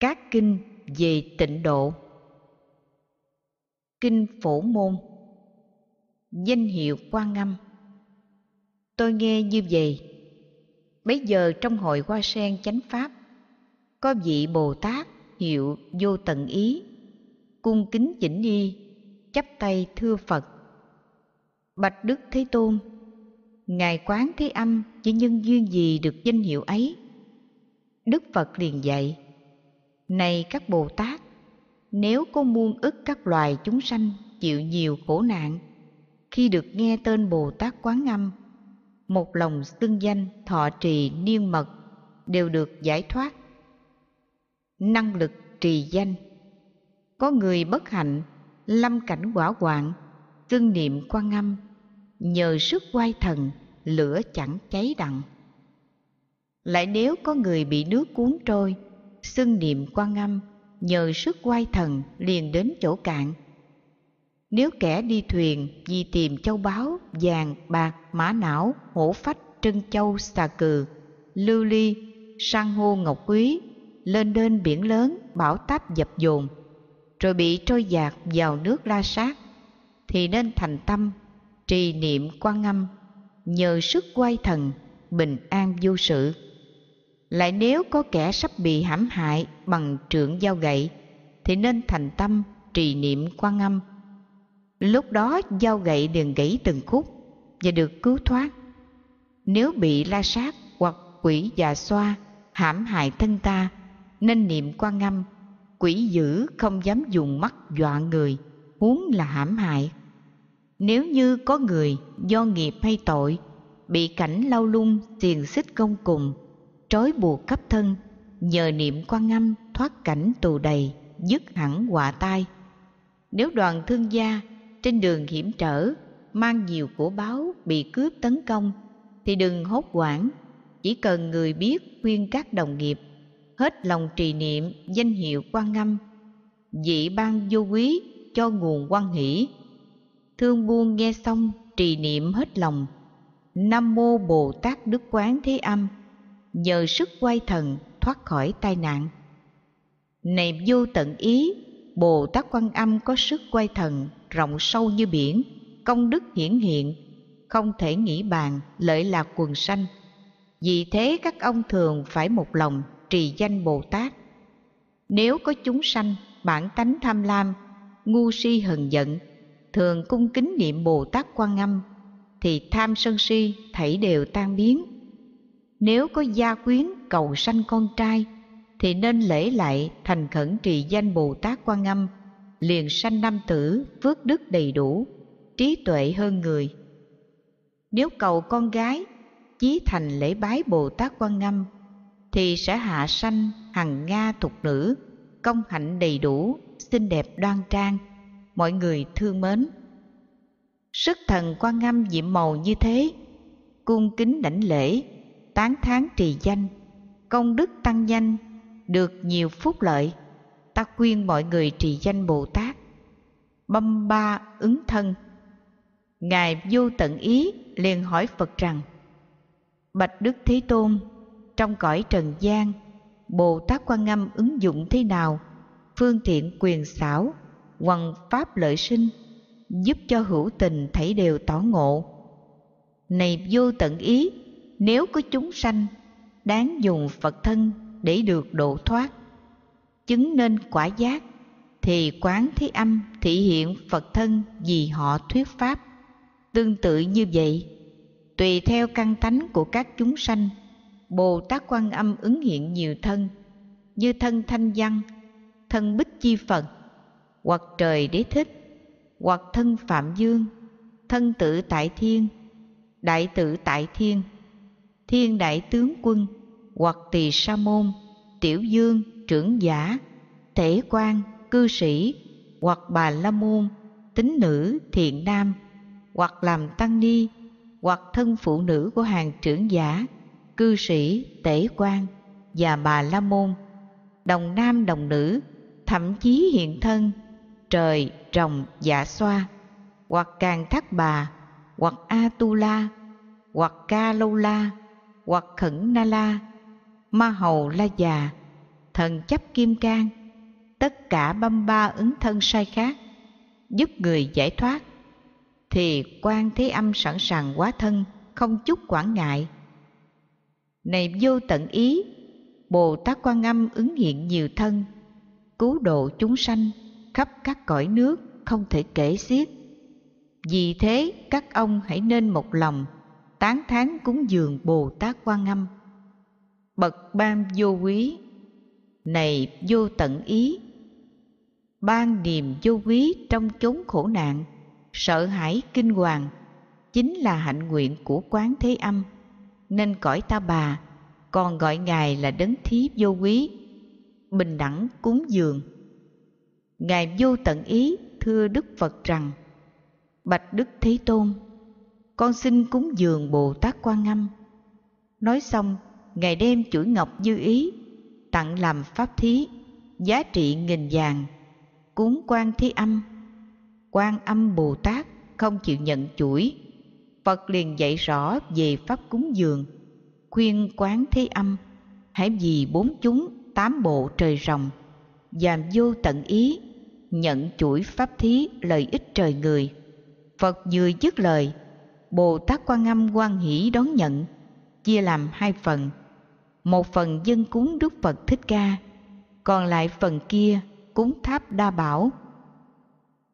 các kinh về tịnh độ. Kinh phổ môn. Danh hiệu quan âm. Tôi nghe như vậy. Bấy giờ trong hội hoa sen chánh pháp, có vị bồ tát hiệu vô tận ý, cung kính chỉnh y chắp tay thưa phật. Bạch đức thế tôn, ngài quán thế âm chỉ nhân duyên gì được danh hiệu ấy? Đức phật liền dạy này các bồ tát, nếu có muôn ức các loài chúng sanh chịu nhiều khổ nạn, khi được nghe tên bồ tát quán âm, một lòng xưng danh thọ trì niên mật đều được giải thoát. Năng lực trì danh, có người bất hạnh, lâm cảnh quả hoạn xưng niệm quan âm, nhờ sức quay thần, lửa chẳng cháy đặng. Lại nếu có người bị nước cuốn trôi xưng niệm quan âm, nhờ sức quay thần liền đến chỗ cạn. Nếu kẻ đi thuyền, vì tìm châu báu, vàng, bạc, mã não, hổ phách, trân châu, xà cừ, lưu ly, san hô, ngọc quý, lên đên biển lớn bão táp dập dồn, rồi bị trôi dạt vào nước la sát, thì nên thành tâm, trì niệm quan âm, nhờ sức quay thần, bình an vô sự lại nếu có kẻ sắp bị hãm hại bằng trượng dao gậy, thì nên thành tâm trì niệm quan âm. Lúc đó dao gậy liền gãy từng khúc và được cứu thoát. Nếu bị la sát hoặc quỷ già xoa, hãm hại thân ta, nên niệm quan âm, quỷ dữ không dám dùng mắt dọa người, huống là hãm hại. Nếu như có người do nghiệp hay tội, bị cảnh lao lung xiềng xích công cùng trói buộc cấp thân, nhờ niệm quan âm thoát cảnh tù đầy, dứt hẳn họa tai. Nếu đoàn thương gia trên đường hiểm trở, mang nhiều của báo bị cướp tấn công, thì đừng hốt hoảng, chỉ cần người biết khuyên các đồng nghiệp, hết lòng trì niệm danh hiệu quan âm dị ban vô quý cho nguồn quan hỷ. Thương buôn nghe xong, trì niệm hết lòng. Nam mô bồ tát đức quán thế âm nhờ sức quay thần thoát khỏi tai nạn. Này vô tận ý, bồ tát quan âm có sức quay thần rộng sâu như biển, công đức hiển hiện, không thể nghĩ bàn lợi lạc quần sanh. Vì thế các ông thường phải một lòng trì danh bồ tát. Nếu có chúng sanh bản tánh tham lam, ngu si hờn giận, thường cung kính niệm bồ tát quan âm, thì tham sân si thảy đều tan biến nếu có gia quyến cầu sanh con trai, thì nên lễ lại thành khẩn trì danh bồ tát quan âm, liền sanh nam tử phước đức đầy đủ, trí tuệ hơn người. Nếu cầu con gái chí thành lễ bái bồ tát quan âm, thì sẽ hạ sanh hằng nga thục nữ, công hạnh đầy đủ, xinh đẹp đoan trang, mọi người thương mến. Sức thần quan âm diệm màu như thế, cung kính đảnh lễ tán thán trì danh. Công đức tăng nhanh được nhiều phúc lợi. Ta khuyên mọi người trì danh bồ tát. Băm ba ứng thân. Ngài vô tận ý liền hỏi phật rằng, bạch đức thế tôn, trong cõi trần gian, bồ tát quan âm ứng dụng thế nào? Phương tiện quyền xảo hoằng pháp lợi sinh, giúp cho hữu tình thấy đều tỏ ngộ. Này vô tận ý nếu có chúng sanh đáng dùng phật thân để được độ thoát, chứng nên quả giác, thì quán thế âm thị hiện phật thân vì họ thuyết pháp. Tương tự như vậy, tùy theo căn tánh của các chúng sanh bồ tát quan âm ứng hiện nhiều thân, như thân thanh văn, thân bích chi phật, hoặc trời đế thích, hoặc thân phạm dương, thân tự tại thiên, đại tự tại thiên thiên đại tướng quân, hoặc tỳ sa môn, tiểu dương, trưởng giả thể quan, cư sĩ, hoặc bà la môn, tín nữ, thiện nam, hoặc làm tăng ni, hoặc thân phụ nữ của hàng trưởng giả, cư sĩ, tể quan và bà la môn, đồng nam đồng nữ, thậm chí hiện thân, trời rồng dạ xoa, hoặc càng thác bà, hoặc a tu la, hoặc ca lâu la hoặc khẩn na la, ma hầu la già, thần chấp kim cang, tất cả băm ba ứng thân sai khác, giúp người giải thoát. Thì quan thế âm sẵn sàng hóa thân, không chút quản ngại. Này vô tận ý, bồ tát quan âm ứng hiện nhiều thân, cứu độ chúng sanh khắp các cõi nước không thể kể xiết. Vì thế các ông hãy nên một lòng tán thán cúng dường bồ tát quan âm. Bậc ban vô quý, này vô tận ý. Ban niềm vô quý trong chốn khổ nạn, sợ hãi kinh hoàng, chính là hạnh nguyện của quán thế âm. Nên cõi ta bà, còn gọi ngài là đấng thí vô quý, bình đẳng cúng dường. Ngài vô tận ý thưa đức phật rằng, bạch đức thế tôn con xin cúng dường bồ tát quan âm. Nói xong, ngài đem chuỗi ngọc dư ý, tặng làm pháp thí, giá trị nghìn vàng, cúng quan thế âm. Quan âm bồ tát không chịu nhận chuỗi. Phật liền dạy rõ về pháp cúng dường, khuyên quán thế âm. Hãy vì bốn chúng, tám bộ trời rồng dàm vô tận ý, nhận chuỗi pháp thí lợi ích trời người. Phật vừa dứt lời bồ tát quan âm quan hỷ đón nhận, chia làm hai phần. Một phần dân cúng đức phật thích ca, còn lại phần kia cúng tháp đa bảo.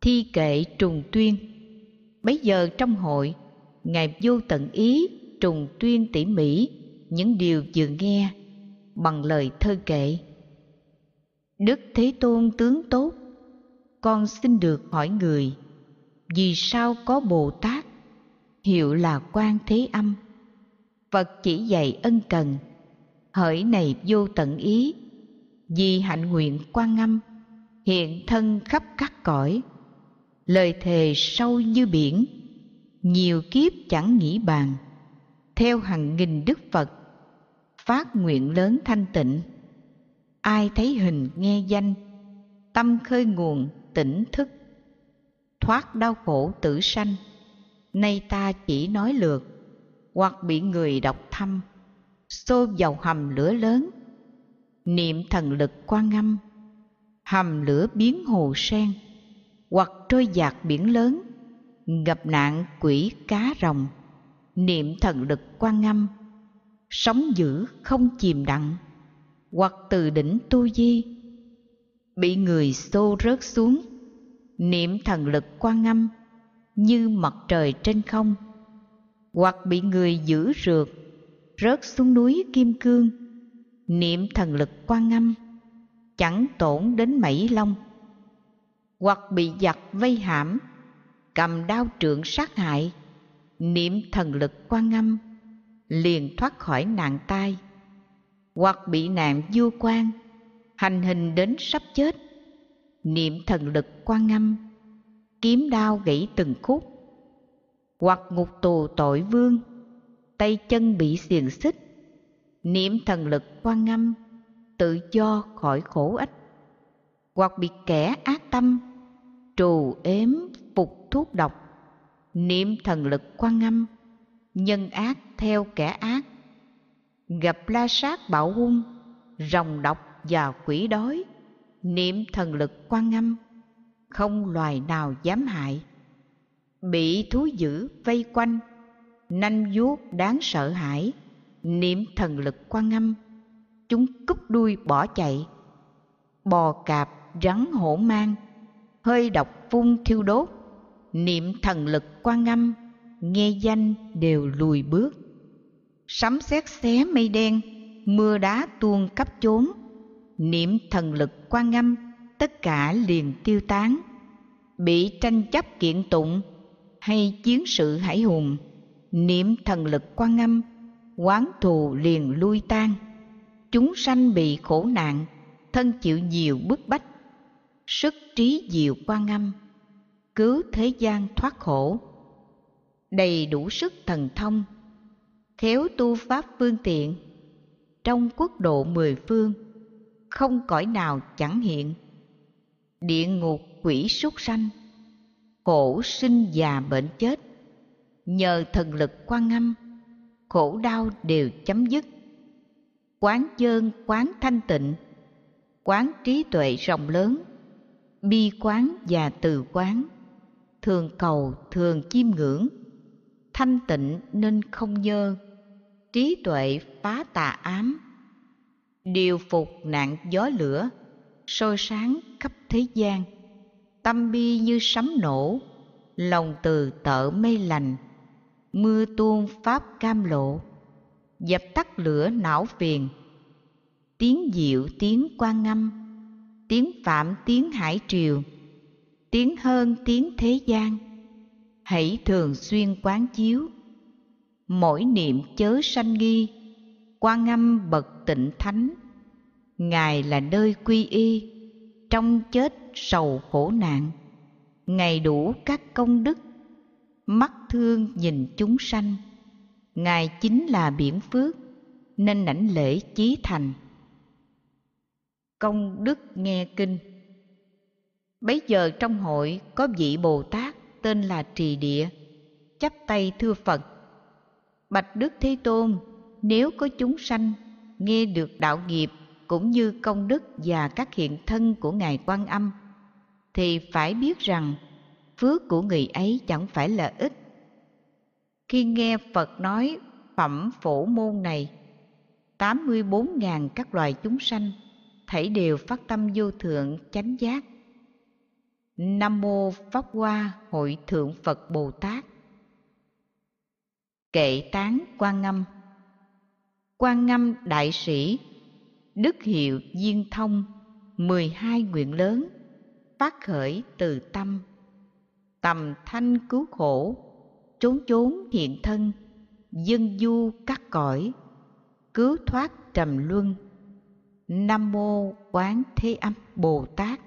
Thi kệ trùng tuyên. Bấy giờ trong hội, ngài vô tận ý, trùng tuyên tỉ mỉ những điều vừa nghe bằng lời thơ kệ. Đức thế tôn tướng tốt, con xin được hỏi người, vì sao có bồ tát hiệu là quan thế âm. Phật chỉ dạy ân cần. Hỡi này vô tận ý. Vì hạnh nguyện quan âm. Hiện thân khắp các cõi. Lời thề sâu như biển. Nhiều kiếp chẳng nghĩ bàn. Theo hàng nghìn đức phật, phát nguyện lớn thanh tịnh. Ai thấy hình nghe danh, tâm khơi nguồn tỉnh thức. Thoát đau khổ tử sanh nay ta chỉ nói lượt hoặc bị người đọc thăm, xô vào hầm lửa lớn. Niệm thần lực quan âm hầm lửa biến hồ sen, hoặc trôi dạt biển lớn gặp nạn quỷ cá rồng. Niệm thần lực quan âm sóng dữ không chìm đặng, hoặc từ đỉnh tu di, bị người xô rớt xuống. Niệm thần lực quan âm như mặt trời trên không, hoặc bị người giữ rượt, rớt xuống núi kim cương. Niệm thần lực quan âm, chẳng tổn đến mảy lông hoặc bị giặc vây hãm, cầm đao trượng sát hại. Niệm thần lực quan âm, liền thoát khỏi nạn tai. Hoặc bị nạn vua quan, hành hình đến sắp chết. Niệm thần lực quan âm kiếm đao gãy từng khúc. Hoặc ngục tù tội vương, tay chân bị xiềng xích, niệm thần lực quan ngâm, tự do khỏi khổ ích hoặc bị kẻ ác tâm, trù ếm phục thuốc độc, niệm thần lực quan ngâm, nhân ác theo kẻ ác. Gặp la sát bạo hung rồng độc và quỷ đói, niệm thần lực quan ngâm không loài nào dám hại. Bị thú dữ vây quanh, nanh vuốt đáng sợ hãi, niệm thần lực quan âm, chúng cúp đuôi bỏ chạy. Bò cạp rắn hổ mang, hơi độc phun thiêu đốt, niệm thần lực quan âm, nghe danh đều lùi bước. Sấm sét xé mây đen, mưa đá tuôn cấp chốn, niệm thần lực quan âm tất cả liền tiêu tán, bị tranh chấp kiện tụng hay chiến sự hải hùng, niệm thần lực quan âm, quán thù liền lui tan. Chúng sanh bị khổ nạn, thân chịu nhiều bức bách, sức trí diệu quan âm, cứu thế gian thoát khổ. Đầy đủ sức thần thông, khéo tu pháp phương tiện, trong quốc độ mười phương, không cõi nào chẳng hiện địa ngục quỷ súc sanh, khổ sinh già bệnh chết. Nhờ thần lực quan âm, khổ đau đều chấm dứt. Quán chơn, quán thanh tịnh, quán trí tuệ rộng lớn, bi quán và từ quán, thường cầu, thường chiêm ngưỡng. Thanh tịnh nên không nhơ, trí tuệ phá tà ám. Điều phục nạn gió lửa soi sáng khắp thế gian. Tâm bi như sấm nổ, lòng từ tợ mê lành. Mưa tuôn pháp cam lộ, dập tắt lửa não phiền. Tiếng diệu, tiếng quan ngâm tiếng phạm, tiếng hải triều, tiếng hơn tiếng thế gian. Hãy thường xuyên quán chiếu. Mỗi niệm chớ sanh nghi, quan ngâm bậc tịnh thánh ngài là nơi quy y, trong chết sầu khổ nạn. Ngài đủ các công đức, mắt thương nhìn chúng sanh. Ngài chính là biển phước, nên lãnh lễ chí thành. Công đức nghe kinh. Bấy giờ trong hội có vị bồ tát tên là trì địa, chắp tay thưa phật. Bạch đức thế tôn, nếu có chúng sanh nghe được đạo nghiệp cũng như công đức và các hiện thân của ngài quan âm, thì phải biết rằng phước của người ấy chẳng phải là ít. Khi nghe phật nói phẩm phổ môn này, tám mươi bốn ngàn các loài chúng sanh thảy đều phát tâm vô thượng chánh giác. Nam mô pháp hoa hội thượng phật bồ tát. Kệ tán quan ngâm quan ngâm đại sĩ đức hiệu viên thông, mười hai nguyện lớn, phát khởi từ tâm. Tầm thanh cứu khổ, trốn trốn hiện thân, dân du cắt cõi, cứu thoát trầm luân. Nam mô quán thế âm bồ tát.